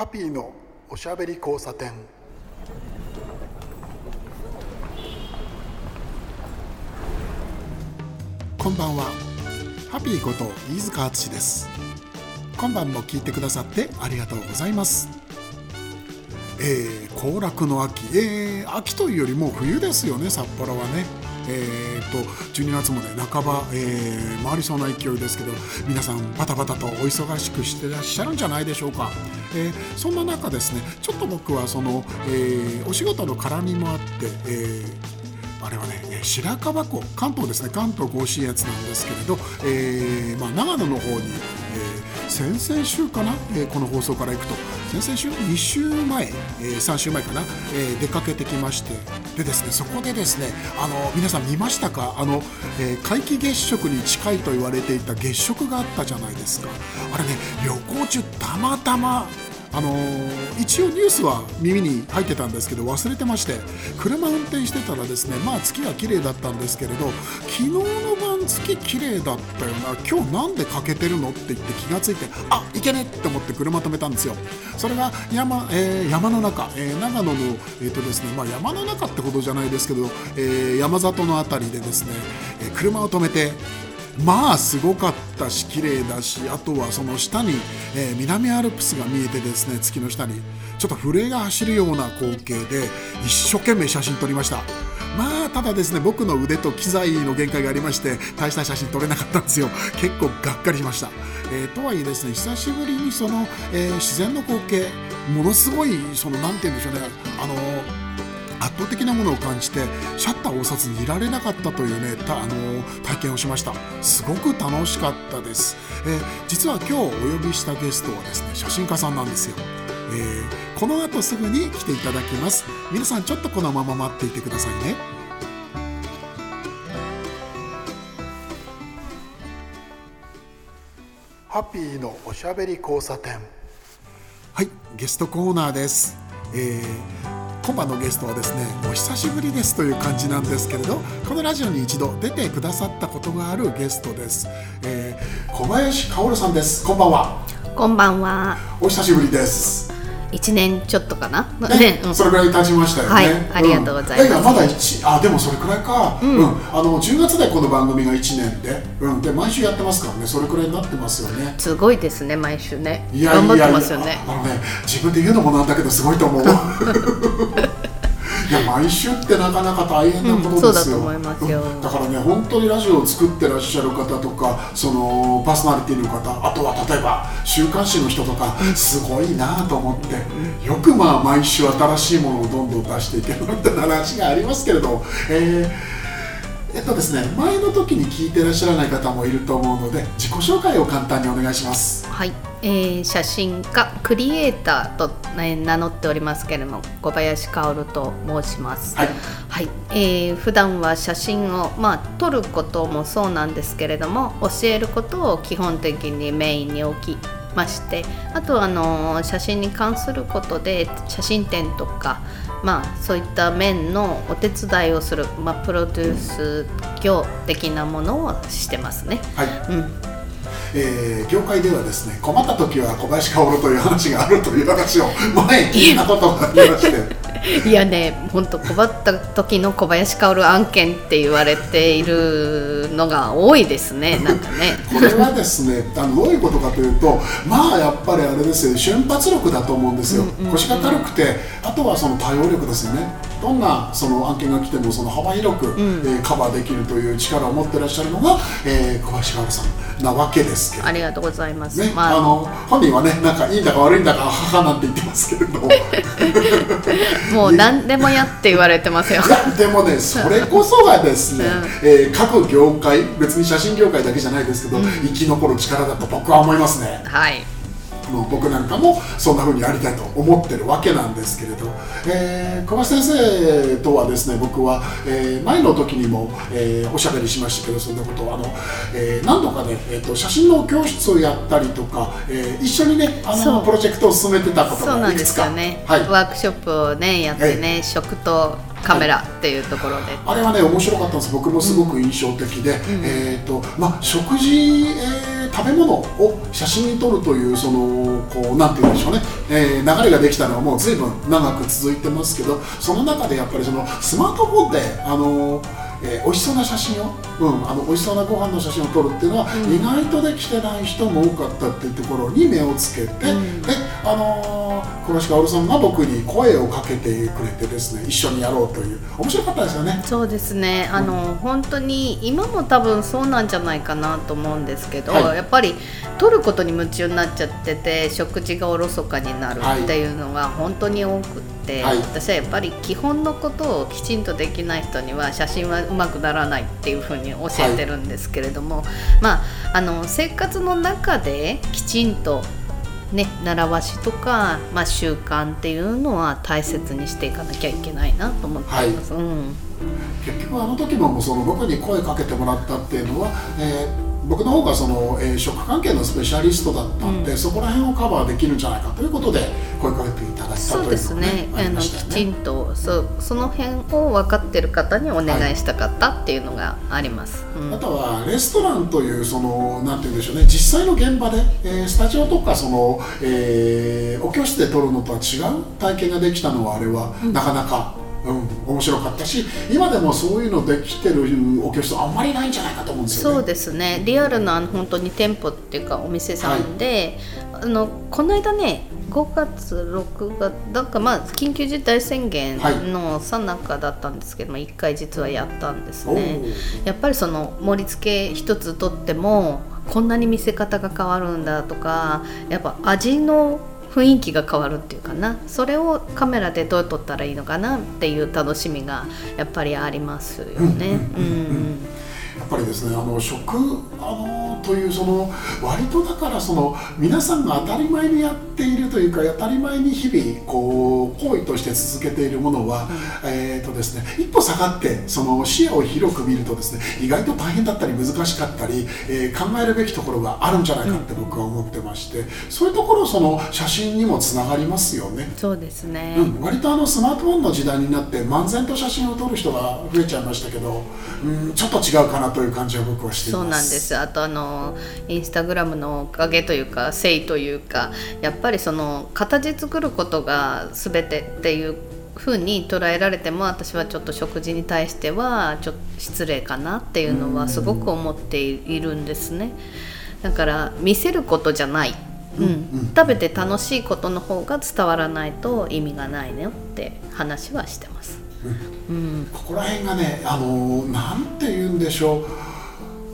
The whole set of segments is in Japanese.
ハッピーのおしゃべり交差点。こんばんは。ハッピーこと飯塚敦です。今晩も聞いてくださってありがとうございます。えー、行楽の秋、えー、秋というよりも冬ですよね札幌はね。えーと、12月もね半ば、えー、回りそうな勢いですけど皆さんバタバタとお忙しくしてらっしゃるんじゃないでしょうか、えー、そんな中ですねちょっと僕はその、えー、お仕事の絡みもあって、え、あれはね白樺湖関東ですね。関東甲信越なんですけれど、えまあ、長野の方に、先々週かな、えー、この放送から行くと。先々週？2週前、えー、3週前かな、えー、出かけてきまして。でですねそこでですねあの皆さん見ましたか？あの、えー、皆既月食に近いと言われていた月食があったじゃないですか。あれね旅行中たまたまあのー、一応ニュースは耳に入ってたんですけど忘れてまして車運転してたらですねまあ月が綺麗だったんですけれど昨日の晩月綺麗だったよな。今日なんで欠けてるの？って言って気がついてあいけねって思って車止めたんですよ。それが山,、えー、山の中、えー、長野の、えーとですねまあ、山の中ってほどじゃないですけど、えー山里の辺りでですね、え車を止めてまあすごかったし綺麗だしあとはその下に、えー、南アルプスが見えてですね月の下にちょっと震えが走るような光景で一生懸命写真撮りました。まあただですね僕の腕と機材の限界がありまして大した写真撮れなかったんですよ。結構がっかりしました、えー、とはいえですね久しぶりにその、えー、自然の光景ものすごいその何て言うんでしょうねあの圧倒的なものを感じてシャッターを押さずにいられなかったというねあの体験をしました。すごく楽しかったです、えー、実は今日お呼びしたゲストはですね写真家さんなんですよ。えー、この後すぐに来ていただきます。皆さんちょっとこのまま待っていてくださいね。ハッピーのおしゃべり交差点。はいゲストコーナーです、えー今晩のゲストはですねお久しぶりですという感じなんですけれどこのラジオに一度出てくださったことがあるゲストです、えー、小林薫さんです。こんばんは。こんばんは。お久しぶりです一年ちょっとかな？ね、それぐらい経ちましたよね。はい、ありがとうございます。いやまだ一、あ、でもそれくらいか。うん、あの十月でこの番組が一年で、うん、で毎週やってますからね。それくらいになってますよね。すごいですね、毎週ね。いや頑張ってますよね。あのね、自分で言うのもなんだけど、すごいと思う。いや毎週ってなかなか大変なことですよ、うん、だからね本当にラジオを作ってらっしゃる方とかそのパーソナリティの方あとは例えば週刊誌の人とかすごいなと思ってよくまあ毎週新しいものをどんどん出していけるみたいな話がありますけれど、えーえっとですね、前の時に聞いてらっしゃらない方もいると思うので自己紹介を簡単にお願いします。はい、えー、写真家クリエイターと、ね、名乗っておりますけれども小林薫と申します。はい、はい。えー、普段は写真を、まあ、撮ることもそうなんですけれども教えることを基本的にメインに置きましてあとあの写真に関することで写真展とかまあ、そういった面のお手伝いをする、まあ、プロデュース業的なものをしてますね。はい、うん。えー、業界ではですね困った時は小林薫という話があるという話を前聞いたことがありましていやね本当困った時の小林薫案件って言われているのが多いですねなんかね。これはですねあのどういうことかというとまあやっぱりあれですよ瞬発力だと思うんですよ、うんうん、腰が軽くてあとはその対応力ですよね。どんなその案件が来てもその幅広く、うん、えー、カバーできるという力を持ってらっしゃるのが、えー、小林薫さんなわけですけど。ありがとうございます、ね、まあ、あの本人はねなんかいいんだか悪いんだか母なんて言ってますけれど。もう何でもやって言われてますよ。でもねそれこそがですね、うん、えー、各業界別に写真業界だけじゃないですけど、うん、生き残る力だと僕は思いますね。はいの僕なんかもそんな風にやりたいと思ってるわけなんですけれど、えー、小林先生とはですね僕は、えー、前の時にも、えー、おしゃべりしましたけどそんなことをあの、えー、何度かね、えーと、写真の教室をやったりとか、えー、一緒にねあのプロジェクトを進めてたことがいくつか、ねはい、ワークショップをねやってね、食とカメラっていうところで、あれはね面白かったんです。僕もすごく印象的で、うん、えっ、ー、とまあ食事、えー食べ物を写真に撮るというそのこうなんて言うんでしょうね、えー、流れができたのはもう随分長く続いてますけどその中でやっぱりそのスマートフォンであのーえー、美味しそうな写真を、うん、あの美味しそうなご飯の写真を撮るっていうのは、うん、意外とできてない人も多かったっていうところに目をつけて、うん、であのー、小林薫さんが僕に声をかけてくれてですね一緒にやろうという。面白かったですよね。そうですね。あの、うん、本当に今も多分そうなんじゃないかなと思うんですけど、はい、やっぱり撮ることに夢中になっちゃってて食事がおろそかになるっていうのが本当に多くはい、私はやっぱり基本のことをきちんとできない人には写真はうまくならないっていうふうに教えてるんですけれども、はい、まああの生活の中できちんとね、習わしとか、まあ、習慣っていうのは大切にしていかなきゃいけないなと思っています、はい。うん、結局あの時もその僕に声かけてもらったっていうのは、えー僕の方がその、えー、食関係のスペシャリストだったんで、うん、そこら辺をカバーできるんじゃないかということで声かけていただいたそうですね、ね、あのきちんとそその辺を分かってる方にお願いしたかったっていうのがあります、はいうん、あとはレストランというそのなんて言うんでしょうね実際の現場で、えー、スタジオとかその、えー、お教室で撮るのとは違う体験ができたのはあれは、うん、なかなかうん、面白かったし今でもそういうのできてるお教室あんまりないんじゃないかと思うんですよね。そうですねリアルな本当に店舗っていうかお店さんで、はい、あのこの間ね5月6月なんかまあ緊急事態宣言のさなかだったんですけども、はい、1回実はやったんですね。やっぱりその盛り付け一つとってもこんなに見せ方が変わるんだとかやっぱ味の雰囲気が変わるっていうかな。それをカメラでどう撮ったらいいのかなっていう楽しみがやっぱりありますよね。やっぱりですねあの食あのというその割とだからその皆さんが当たり前にやっているというか当たり前に日々こう行為として続けているものは、うん、えーとですね、一歩下がってその視野を広く見るとですね意外と大変だったり難しかったり、えー、考えるべきところがあるんじゃないかって僕は思ってまして、うん、そういうところその写真にもつながりますよね。そうですね、うん、割とあのスマートフォンの時代になって漫然と写真を撮る人が増えちゃいましたけど、うん、ちょっと違うかなという感じは僕はしています。そうなんです。あとあのインスタグラムのおかげというか誠意というかやっぱりその形作ることが全てっていうふうに捉えられても私はちょっと食事に対してはちょっと失礼かなっていうのはすごく思っているんですね。だから見せることじゃない。うん、食べて楽しいことの方が伝わらないと意味がないねって話はしてます。うん、ここら辺がねあのなんて言うんでしょう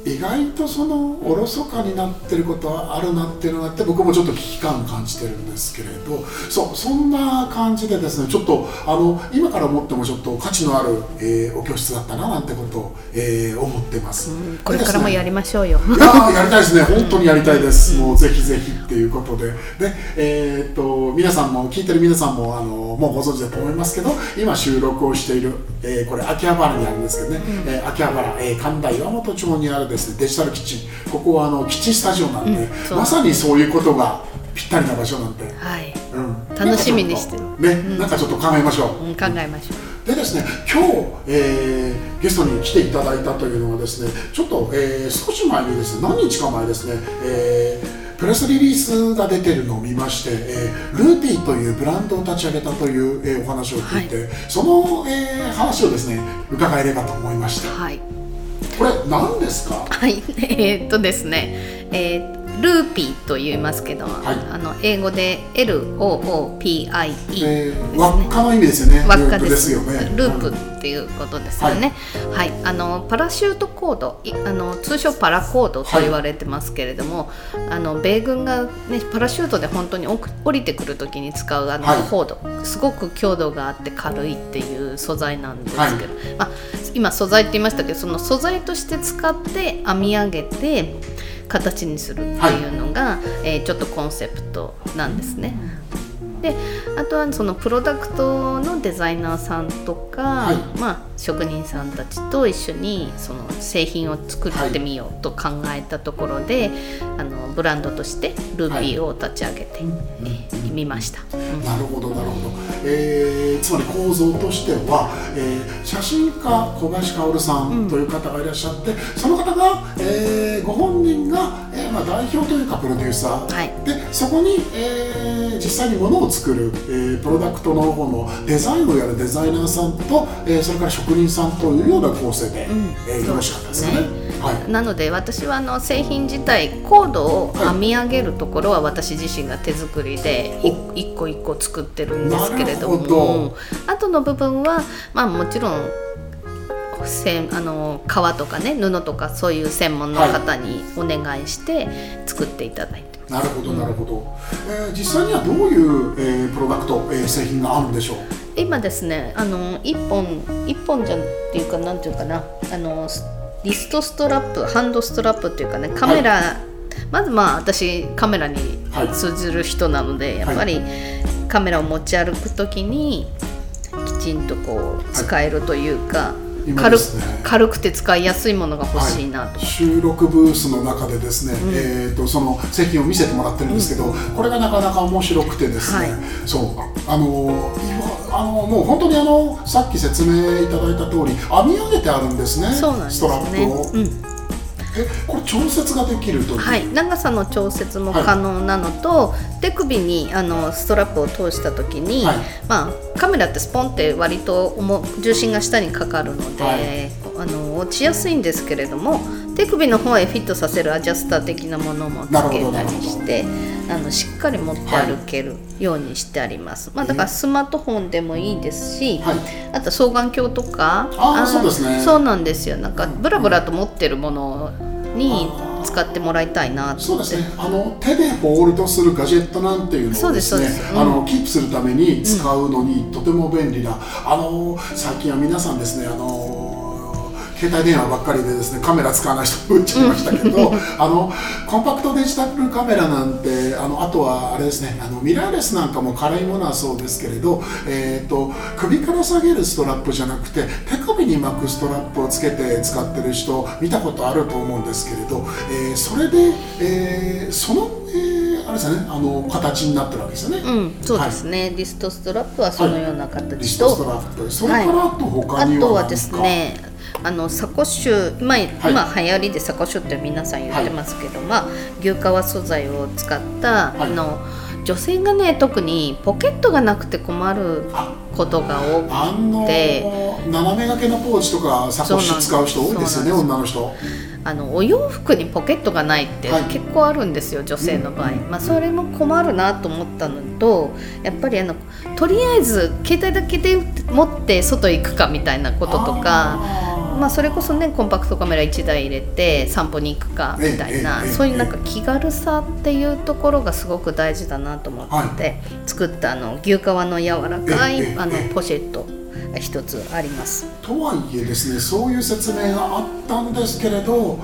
意外とそのおろそかになってることはあるなっていうのがあって僕もちょっと危機感を感じてるんですけれどそうそんな感じでですねちょっとあの今から思ってもちょっと価値のある、えー、お教室だったななんてことを、えー、思ってます、うん、これからもやりましょうよ、いややりたいですね。本当にやりたいです、もうぜひぜひっていうことで。で、えー、っと皆さんも聞いてる皆さんもあのもうご存知だと思いますけど今収録をしている、えー、これ秋葉原にあるんですけどね、うん、えー、秋葉原、えー、神田岩本町にあるですねデジタルキッチンここはあのキッチンスタジオなんで、うん、まさにそういうことがぴったりな場所なんで、はい。うん、楽しみにしてる。ね、うん、なんかちょっと考えましょう、うん、考えましょう。でですね今日、えー、ゲストに来ていただいたというのはですねちょっと、えー、少し前にですね何日か前ですね、えー、プレスリリースが出てるのを見まして、えー、ルーティーというブランドを立ち上げたという、えー、お話を聞いて、はい、その、えー、話をですね伺えればと思いました。はいこれ何ですか？はい。えー、っとですね。えー、ルーピーと言いますけど、はい、あの英語で LOOPIE、えー、輪っかの意味ですよね。輪っかです。よね。ループっていうことですよね、はい、はい、あのパラシュートコードあの通称パラコードと言われてますけれども、はい、あの米軍が、ね、パラシュートで本当に降りてくる時に使うあのコード、すごく強度があって軽いっていう素材なんですけど、まあ、今素材って言いましたけどその素材として使って編み上げて形にするっていうのが、はい、えー、ちょっとコンセプトなんですね。であとはそのプロダクトのデザイナーさんとか、はい、まあ、職人さんたちと一緒にその製品を作ってみようと考えたところで、はい、あのブランドとしてルービーを立ち上げてみ、ました。なるほどなるほど、えー、つまり構造としては、えー、写真家小林薫さんという方がいらっしゃって、うん、その方が、えー、ご本人が、えーまあ、代表というかプロデューサー、はい。でそこに、えー実際に物を作る、えープロダクトの方のデザインをやるデザイナーさんと、えーそれから職人さんというような構成で、えーよろしかったですよね。はい。なので私はあの製品自体コードを編み上げるところは私自身が手作りでい一個一個作ってるんですけれども。あとの部分はまあもちろんせんあの革とかね布とかそういう専門の方にお願いして作っていただいてなるほどなるほど、えー実際にはどういう、えープロダクト、えー製品があるんでしょう？今ですねあの一本一本じゃっていうかなんていうかなあのリストストラップハンドストラップっていうかねカメラ、まずまあ私カメラにはい。通ずる人なので、やっぱりカメラを持ち歩く時にきちんとこう使えるというか、今軽軽くて使いやすいものが欲しいなと。収録ブースの中でですね、えー、とその製品を見せてもらってるんですけど、これがなかなか面白くてですね、はい。そう。あの今あのもう本当にあのさっき説明いただいた通り編み上げてあるんですね。そうなんですストラッねプを、。うんえこれ調節ができるという、はい、長さの調節も可能なのと、手首にあのストラップを通した時に、はい。まあ、カメラってスポンって割と重重心が下にかかるので、はい。あの落ちやすいんですけれども手首の方へフィットさせるアジャスター的なものもつけたりしてあのしっかり持って歩けるようにしてあります、まあ、だからスマートフォンでもいいですし、はい。あと双眼鏡とかあそうですね。そうなんですよ。なんかブラブラと持ってるものに使ってもらいたいなそうですね。あの手でホールドするガジェットなんていうのをですすねあのキープするために使うのにとても便利な、あの最近は皆さんですねあの携帯電話ばっかりでですねカメラ使わない人もいっちゃいましたけど あのコンパクトデジタルカメラなんてあのあとはあれですねあのミラーレスなんかも軽いものはそうですけれど、えー、と首から下げるストラップじゃなくて手首に巻くストラップをつけて使ってる人見たことあると思うんですけれど、えーそれで、えーその、えーあれですねあの形になってるわけですよね。うん、そうですね、リストストラップはそのようなリ形ストストと、ラップ。それからあと他あにはとはですねあのサコッシュ、まあ今流行りでサコッシュって皆さん言ってますけど、まあ、牛革素材を使った、い。あの女性がね特にポケットがなくて困るあ。ことが多くあので斜め掛けのポーチとかサコッシュ使う人多いですよね女の人。あのお洋服にポケットがないってはい。結構あるんですよ、女性の場合、まあ、それも困るなと思ったのとやっぱりあのとりあえず携帯だけで持って外行くかみたいなこととか。まあ、それこそねコンパクトカメラ1台入れて散歩に行くかみたいなそういうなんか気軽さっていうところがすごく大事だなと思って作ったあの牛革の柔らかいあのポシェットが一つあります。とはいえですねそういう説明があったんですけれど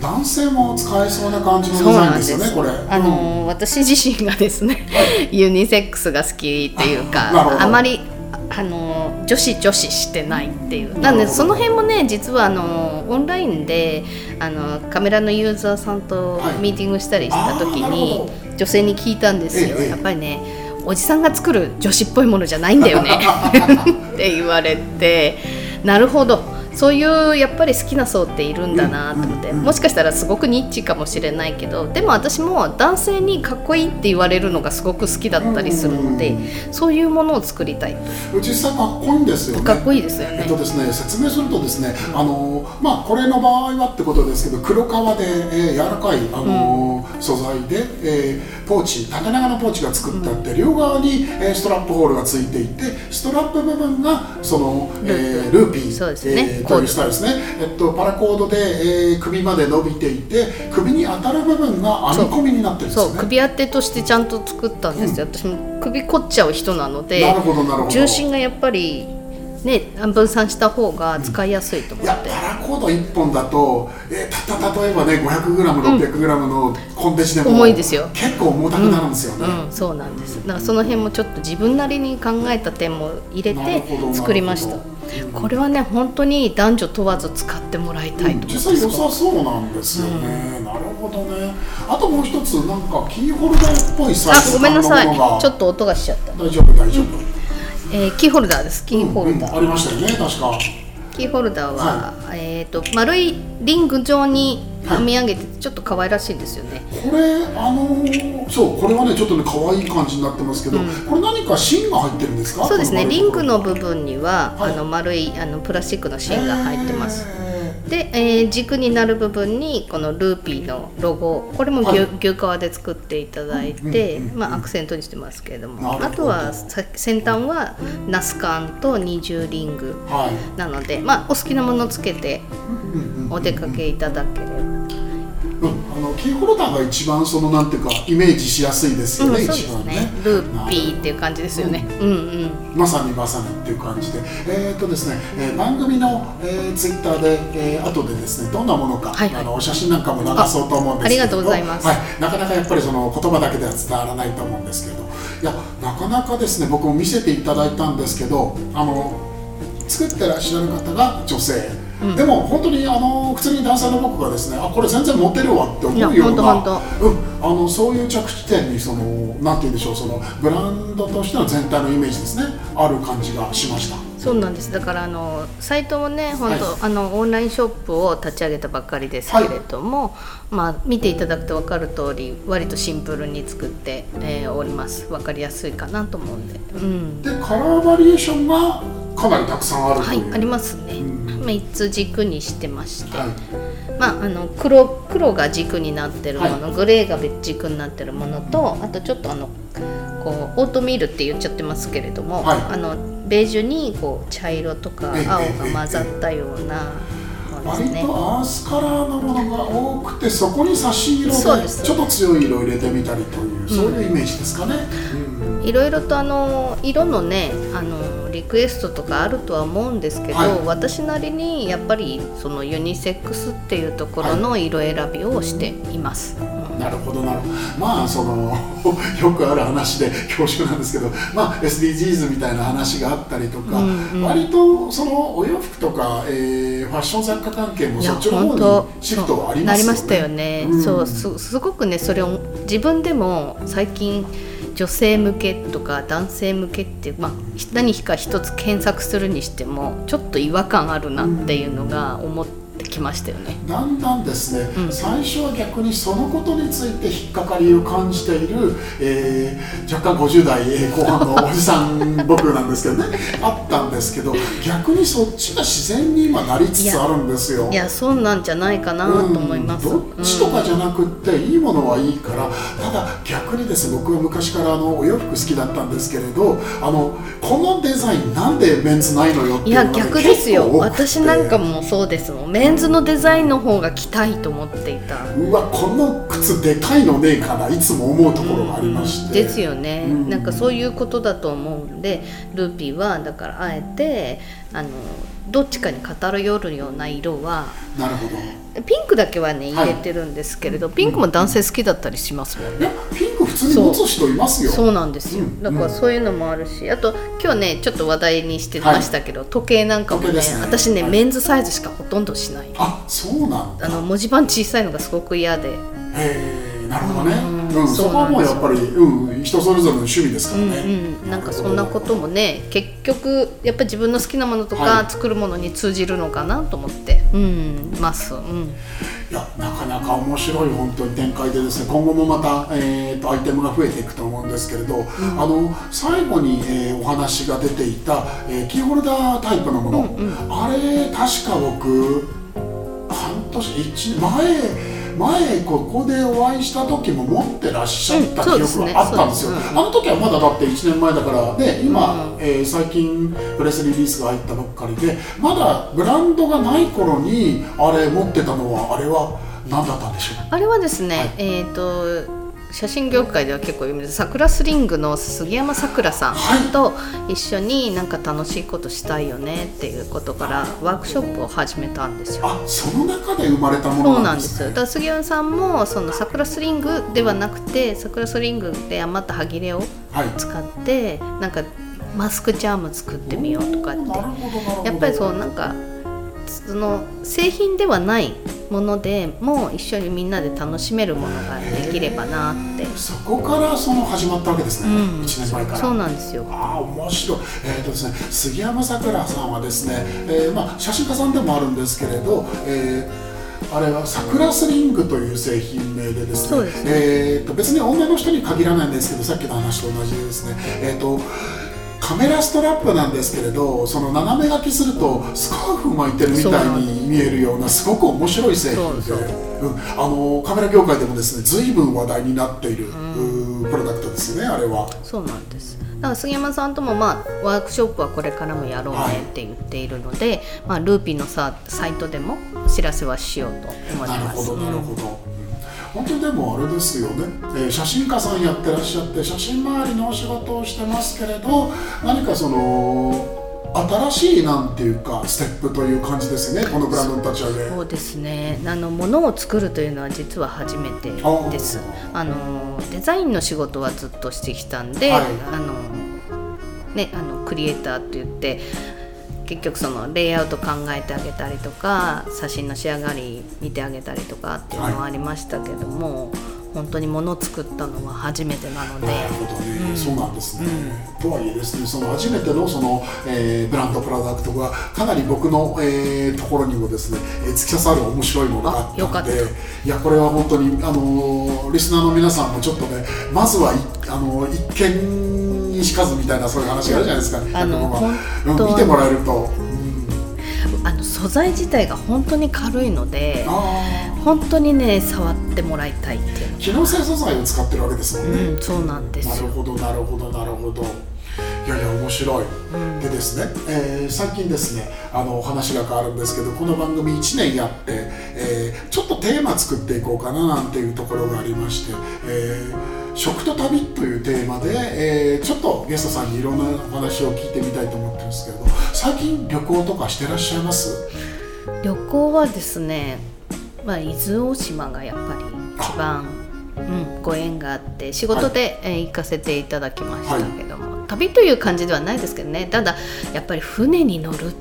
男性も使えそうな感じのデザインですよねこれ。あのー私自身がですね、ユニセックスが好きっていうかあまりあのー女子女子してないっていう。ななるほど。のでその辺もね実はあのーオンラインであのーカメラのユーザーさんとはい。ミーティングしたりした時に女性に聞いたんですよ、ええ。やっぱりねおじさんが作る女子っぽいものじゃないんだよね。って言われてなるほどそういうやっぱり好きな層っているんだなと思って、うんうんうんもしかしたらすごくニッチかもしれないけどでも私も男性にかっこいいって言われるのがすごく好きだったりするので、そういうものを作りたいと。実際かっこいいんですよね。かっこいいですよね。えっとですね、説明するとですね、あのまあこれの場合はってことですけど黒革で、えー柔らかいあの、素材で、えーポーチ縦長のポーチが作ってあって、両側に、えーストラップホールがついていてストラップ部分がその、えールーピーそうですね。えーというスタイルですね、えっと、パラコードで、えー首まで伸びていて首に当たる部分が編み込みになってるんですそう。首当てとしてちゃんと作ったんですよ、私も首凝っちゃう人なのでなるほどなるほど。重心がやっぱりね分散した方が使いやすいと思いやって、パラコード1本だと、えー、たった例えばね 500g600g のコンテンチでも、重いですよ。結構重たくなるんですよね、うん、そうなんです。だからその辺もちょっと自分なりに考えた点も入れて作りました。これはね本当に男女問わず使ってもらいたいと実際良さそうなんですよね、なるほどね。あともう一つなんかキーホルダーっぽいサイあズごめんなさい。ちょっと音がしちゃった、大丈夫大丈夫、えーキーホルダーです。キーホルダー、うんうん。ありましたよね確か。キーホルダーは、えっ、と丸いリング状に編み上げててちょっと可愛らしいんですよね。これあのーそうこれはねちょっとね可愛い感じになってますけど、うん。これ何か芯が入ってるんですか？そうですね。リングの部分には、はい。あの丸いあのプラスチックの芯が入ってます。へで、えー軸になる部分にこのルーピーのロゴこれも牛,、はい牛革で作っていただいて、まあ、アクセントにしてますけれども。あとはさ先端はナスカンと二重リング。なので、まあ、お好きなものつけてお出かけいただければ、うん。あのキーホルダーが一番そのなんていうかイメージしやすいですよね、うん一番ね。すね。ルーピーっていう感じですよね。うんうん。まさにまさにっていう感じで、えーとですねえー番組の、えー、ツイッターで、えー後でですねどんなものか、はい。はいあの写真なんかも流そうと思うんですけどあありがとうございます。はい、なかなかやっぱりその言葉だけでは伝わらないと思うんですけど。いやなかなかですね僕も見せていただいたんですけどあの作ってらっしゃる方が女性、うん。でも本当にあの普通に男性の僕がですねあこれ全然モテるわって思うようなうん、あのそういう着地点にそのなんて言うんでしょうそのブランドとしての全体のイメージですねある感じがしました。そうなんです。だからあのサイトもね本当、はいあのオンラインショップを立ち上げたばっかりですけれども、まあ見ていただくと分かる通り割とシンプルに作って、えーおります。分かりやすいかなと思うんで、うん、でカラーバリエーションがかなりたくさんあるとはい。ありますね、うん。まあ、3つ軸にしてまして、はい。まあ、あの黒黒が軸になってるもの、グレーが軸になってるものとあとちょっとあのこうオートミールって言っちゃってますけれども、はい。あのベージュにこう茶色とかええ青が混ざったようなものですね。割とアースカラーのものが多くてそこに差し色でちょっと強い色を入れてみたりというそういうイメージですかね。うんいろいろとあの色のねあのリクエストとかあるとは思うんですけど、はい私なりにやっぱりそのユニセックスっていうところの色選びをしています。うんなるほどなるほど。まあその よくある話で恐縮なんですけど、まあ、SDGs みたいな話があったりとか、うんうん。割とそのお洋服とか、えーファッション雑貨関係もそっちの方にシフトはありますよね。なりましたよね、うん。そうすすごくねそれを自分でも最近女性向けとか男性向けって、まあ、何か一つ検索するにしてもちょっと違和感あるなっていうのが思ってきましたよね。だんだんですね、うん。最初は逆にそのことについて引っかかりを感じている、えー若干50代後半のおじさん僕なんですけどね。あったんですけど逆にそっちが自然に今なりつつあるんですよ。いやそうなんじゃないかなと思います。うん。どっちとかじゃなくって、いいものはいいからただ逆にですね僕は昔からあのお洋服好きだったんですけれどあのこのデザインなんでメンズないのよっていやいうのがね逆ですよ。私なんかもそうですもん。メンズのデザインの方が着たいと思っていた。うわこの靴でかいのねえかないつも思うところがありまして、ですよね、うん。なんかそういうことだと思うんでルーピーはだからあえてあのどっちかに偏るような色はなるほど。ピンクだけはねはい入れてるんですけれど、ピンクも男性好きだったりしますもんね。ピンク普通に持つ人いますよ。そう。なんですよ、うん。だからそういうのもあるしあと今日ねちょっと話題にしてましたけど、時計なんかもねね。私ね、はい。メンズサイズしかほとんどしない。あそうなんだ。あの文字盤小さいのがすごく嫌で。へえなるほどね。うん。うん、そこはもうやっぱり、うん、人それぞれの趣味ですかうんらね、うん、なんかそんなこともね結局やっぱり自分の好きなものとはい。か作るものに通じるのかなと思って、うんます、うん、いやなかなか面白い本当に展開でですね。今後もまた、えーとアイテムが増えていくと思うんですけれど、あの最後に、えーお話が出ていた、えーキーホルダータイプのもの、あれ確か僕半年一前前ここでお会いした時も持ってらっしゃった記憶があったんですよ、あの時はまだだって1年前だからで今、うん。えー最近プレスリリースが入ったばっかりでまだブランドがない頃にあれ持ってたのはあれは何だったんでしょう？あれはですね、はい。えっ、と写真業界では結構有名です桜スリングの杉山さくらさんはいと一緒になんか楽しいことしたいよねっていうことからワークショップを始めたんですよ。あその中で生まれたもそうのななんでよ。んですすねだ杉山さんもその桜スリングではなくて桜スリングで余った端切れをはい使ってなんかマスクチャーム作ってみようとかってやっぱりそうなんかその製品ではないものでもう一緒にみんなで楽しめるものができればなって、そこからその始まったわけですね、うん、1年前から。そうなんですよ。ああ面白い、えーとですね、杉山さくらさんはですね、えーまあ、写真家さんでもあるんですけれど、えーあれはサクラスリングという製品名でですねね。えー、と別に女の人に限らないんですけどさっきの話と同じでですね、えー、とカメラストラップなんですけれどその斜め書きするとスカーフ巻いてるみたいに見えるようなすごく面白い製品でそううん、あのカメラ業界でもですね随分話題になっている、うープロダクトですよねあれは。そうなんです。だから杉山さんとも、まあ、ワークショップはこれからもやろうねって言っているので、まあ、ルーピーのさサイトでもお知らせはしようと思います。なるほどなるほど、うん本当にでもあれですよね、えー写真家さんやってらっしゃって写真周りのお仕事をしてますけれど何かその新しいなんていうかステップという感じですよねこのブランドの立ち上げ。そうですね。あの物を作るというのは実は初めてです。あのデザインの仕事はずっとしてきたんで、はい。あのねあのクリエイターって言って結局そのレイアウト考えてあげたりとか写真の仕上がり見てあげたりとかっていうのはありましたけども、本当に物を作ったのは初めてなので。なるほどね、うん。そうなんですね、とはいえですねその初めてのその、えーブランドプロダクトがかなり僕の、えーところにもですね、えー突き刺さる面白いものがあったのでいやこれは本当に、あのーリスナーの皆さんもちょっとねまずはい、あのー一見にしかずみたいなそういう話があるじゃないですか、あの見てもらえると、うん。あの素材自体が本当に軽いのであ本当にね触ってもらいたいっていう。機能性素材を使ってるわけですもんね、うん、そうなんですよ。なるほどなるほどなるほど。いやいや面白い、でですね、えー最近ですねあのお話が変わるんですけどこの番組1年やって、えーちょっとテーマ作っていこうかななんていうところがありまして「えー食と旅」というテーマで、えーちょっとゲストさんにいろんなお話を聞いてみたいと思ってるんですけど最近旅行とかしてらっしゃいます？旅行はですね、まあ、伊豆大島がやっぱり一番、うん、ご縁があって仕事で、えー行かせていただきましたけども、旅という感じではないですけどねただやっぱり船に乗る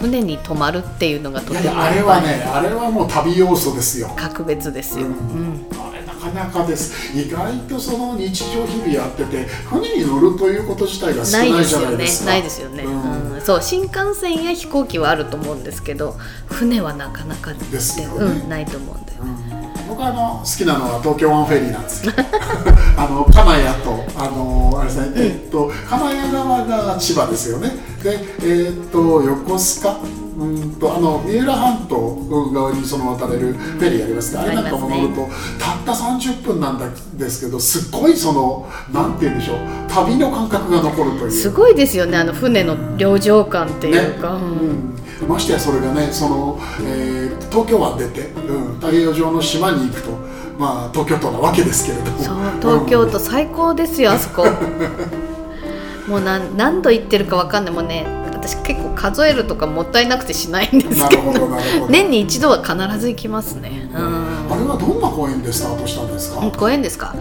船に泊まるっていうのがとてもあれはねあれはもう旅要素ですよ。格別ですよ。ううん。んあれなかなかです。意外とその日常日々やってて船に乗るということ自体が少ないじゃですよねないですかないですよね、うん。うん。そう新幹線や飛行機はあると思うんですけど船はなかなかですよね。うん、ないと思うんでうん。僕はあの好きなのは東京湾フェリーなんです。け どあの金谷とあのあれですね、えっと金谷川が千葉ですよね。でえっと横須賀うんとあの三浦半島側にその渡れるフェリーありますね、あれなんかも乗ると、たった30分なんですけどすっごいそのなんて言うんでしょう。旅の感覚が残るという。すごいですよね。あの船の旅情感っていうか、うん。うん、ましてやそれがねその、えー東京湾出て、うん、太平洋上の島に行くと、まあ、東京都なわけですけれども。そう東京都最高ですよあそこ。もう何何度行ってるかわかんない。もうね私結構数えるとかもったいなくてしないんですけど。どど。年に一度は必ず行きますね。うん。あれはどんな公園でスタートしたんですか、うんご縁ですか？は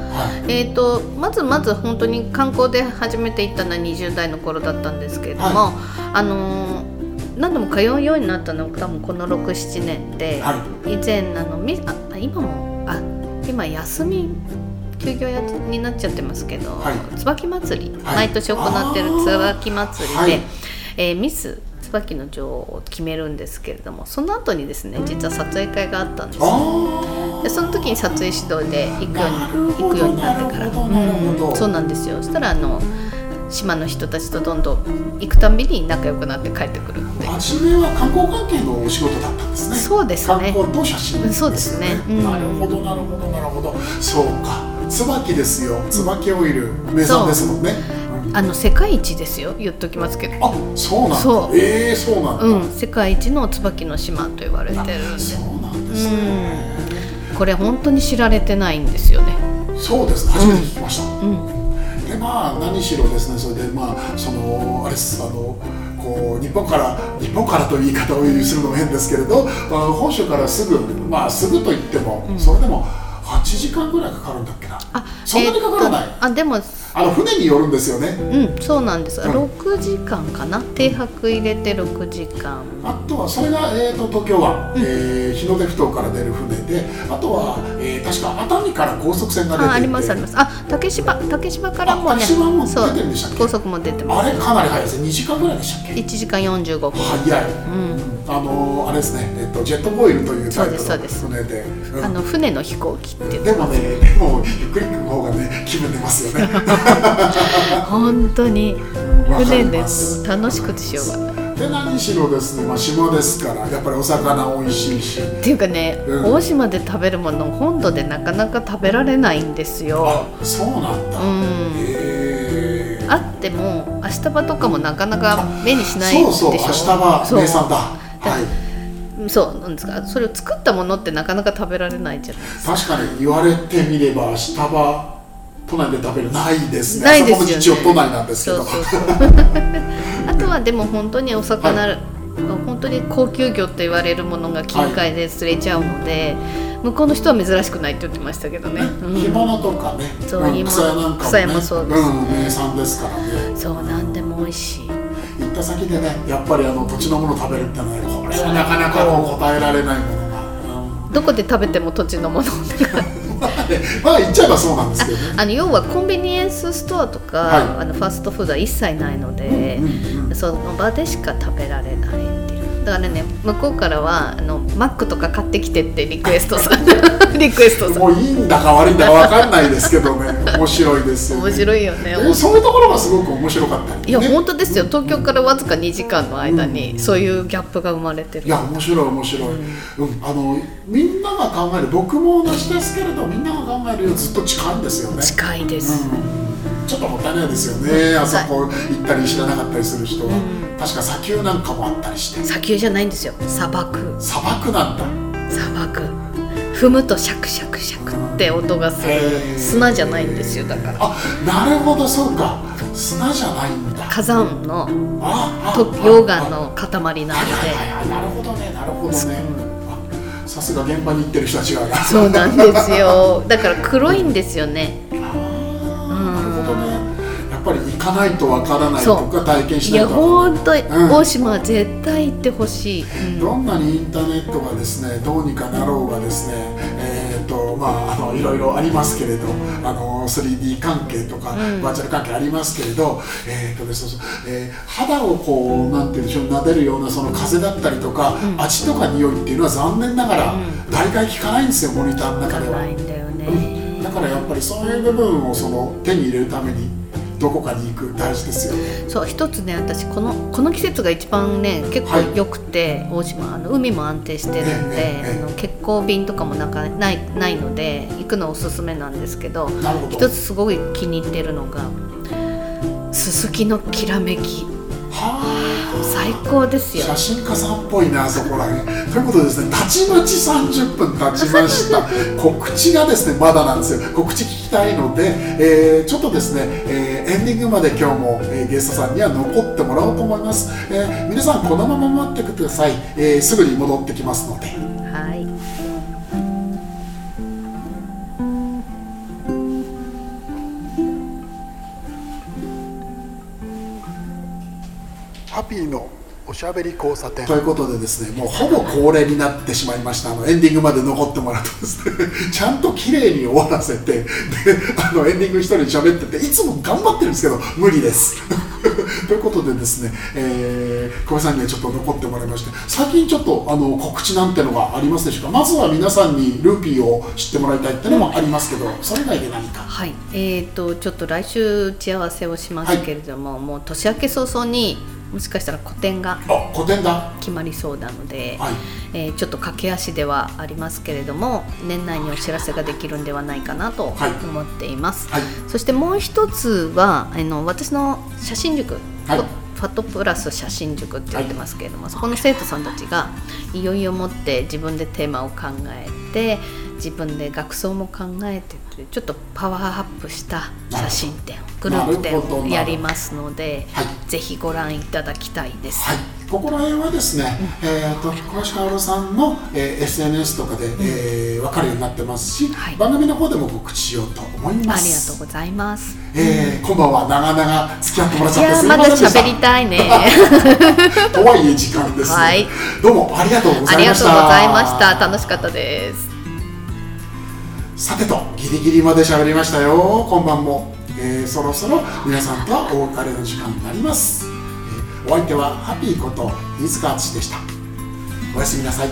い。えー、とまずまず本当に観光で初めて行ったのは20代の頃だったんですけれども、あのー何度も通うようになったのが多分この67年で、は以前あのみあ今もあ今休み休業やになっちゃってますけど、はい。椿祭り、はい。毎年行ってる椿祭りで、はいえーミス椿の女王を決めるんですけれどもその後にですね実は撮影会があったんです。でその時に撮影指導で行くように行くようになってから。うんそうなんですよ。そしたらあの島の人たちとどんどん行くたんびに仲良くなって帰ってくる初めは観光関係のお仕事だったんですね。そうですね。観光と写真そうですね。うん。なるほどなるほどなるほど。そうか。椿ですよ。椿オイル。名産ですもんね。う。んあの世界一ですよ。言っときますけど。あそうなんだ。そう。ええそうなんだ、うん世界一の椿の島と言われてるんで。そうなんですね、これ本当に知られてないんですよね。そうですね初めて聞きました、うん。でまあ何しろですね。それでまあそのあれです。あのこう日本から日本からという言い方をするのも変ですけれど、まあ、本州からすぐまあすぐと言っても、それでも8時間ぐらいかかるんだっけな。あそんなにかからない、えーあでもあの船によるんですよね、うんそうなんです、うん。6時間かな。停泊入れて6時間。あとはそれが、えー、と東京湾、えー日の出ふ頭から出る船で。あとは、えー確か熱海から高速船が出てあありますあります。あ竹芝竹芝からもねあ竹芝もそう出てるんでしたっけ？高速も出てます。あれかなり早いです。ね2時間ぐらいでしたっけ？1時間45分。早い、うんあのあれですね、えっと、ジェットボイルというタイトルの船で、うん。あの船の飛行機って。いうでもねでもゆっくり行く方がね気分出ますよね。本当に。船で楽しくてしょう。がないで何しろですね、まあ、島ですからやっぱりお魚美味しいし。っていうかね、うん。大島で食べるもの本土でなかなか食べられないんですよ。あそうなんだ、うん。あっても明日葉とかもなかなか目にしないでしょ。そうそう明日はそう。名産だはい。そうなんですかそれを作ったものってなかなか食べられないじゃないですか。確かに言われてみれば明日は都内で食べるないですね。ないですよね。一応都内なんですけど。あとはでも本当にお魚、本当に高級魚って言われるものが近海で釣れちゃうので、向こうの人は珍しくないって言ってましたけどね、うん。干物とかね、そうん干物草屋なんかも、ね、もそうです。ん、名産ですからね。そうなんでも美味しい行った先でねやっぱりあの土地のもの食べるってのはねこれはなかなか答えられないものが、うんどこで食べても土地のもの。まあねまあ言っちゃえばそうなんですけどね。あの要はコンビニエンスストアとか、はい。あのファストフードは一切ないので、うんうん。その場でしか食べられないっていうだからね向こうからはあのマックとか買ってきてってリクエストさ リクエストさもういいんだか悪いんだかわかんないですけどね。面白いですよね。面白いよね。そういうところがすごく面白かったり、ね、いや本当ですよ。東京からわずか2時間の間にそういうギャップが生まれてる。いや面白い面白い、うんあのみんなが考える僕も同じですけれどみんなが考えるよりずっと近いんですよね。近いです、うんちょっともったいないですよね。あそこ行ったり知らなかったりする人は、確か砂丘なんかもあったりして。砂丘じゃないんですよ。砂漠。砂漠なんだ。砂漠。踏むとシャクシャクシャクって音がする。砂じゃないんですよだから。あなるほどそうか。砂じゃないんだ。火山の溶岩の塊なので。なるほどねなるほどね。あさすが現場に行ってる人は違うな。そうなんですよ。だから黒いんですよねかないとわからないとか体験しないとい。本当にうん。大島は絶対行ってほしい、うん。どんなにインターネットがですねどうにかなろうがですねえーとまああのいろいろありますけれどあの 3D 関係とか、うん。バーチャル関係ありますけれどえーとですねえー肌をこうなんていうんでしょう撫でるようなその風だったりとか、味とか匂いっていうのは残念ながら、うん。大概効かないんですよモニターの中では。ない。んだよね。だからやっぱりそういう部分をその手に入れるためにどこかに行く大事ですよね。そう一つね私このこの季節が一番ね結構はい良くて、大島あの海も安定してるんで、ええええあの欠航便とかもなんかないないので行くのおすすめなんですけど。一つすごい気に入ってるのがすすきのきらめきはあ最高ですよ写真家さんっぽいなそこらへん。ということでですね、たちまち30分経ちました。告知がですね、まだなんですよ。告知聞きたいので、えーちょっとですね、えーエンディングまで今日も、えーゲストさんには残ってもらおうと思います。えー皆さんこのまま待ってください。えーすぐに戻ってきますので。ハッピーのおしゃべり交差点。ということでですねもうほぼ恒例になってしまいました。あのエンディングまで残ってもらってですね。ちゃんと綺麗に終わらせてであのエンディング一人で喋ってていつも頑張ってるんですけど無理です。ということでですね、えー、小林さんにはちょっと残ってもらいまして最近ちょっとあの告知なんてのがありますでしょうか？まずは皆さんにルーピーを知ってもらいたいっていうのもありますけどそれ以外で何か？はい、えー、とちょっと来週打ち合わせをしますけれども、もう年明け早々にもしかしたら個展が決まりそうなので、はい。えーちょっと駆け足ではありますけれども年内にお知らせができるんではないかなとはい。思っています、はい。そしてもう一つはあの私の写真塾、はい。ファットプラス写真塾って言ってますけれども、そこの生徒さんたちがいよいよもって自分でテーマを考えて自分で学装も考えてちょっとパワーアップした写真展グループ展をやりますので、はいぜひご覧いただきたいです。はい、ここら辺はですね、えー、と小林薫さんの、えー SNS とかで、えー分かるようになってますし、はい番組の方でも告知しようと思いまありがす。とうございます。えーこんばんは、長々付き合ってもらっちゃってまだ。喋りたいね。とはいえ時間ですね、はいどうもありがとうごありがとうざいました。ございました。楽しかったです。さてと、ギリギリまで喋りましたよ、こんばんも。えーそろそろ皆さんとはお別れの時間になります。えーお相手はハッピーこと飯塚敦でした。おやすみなさい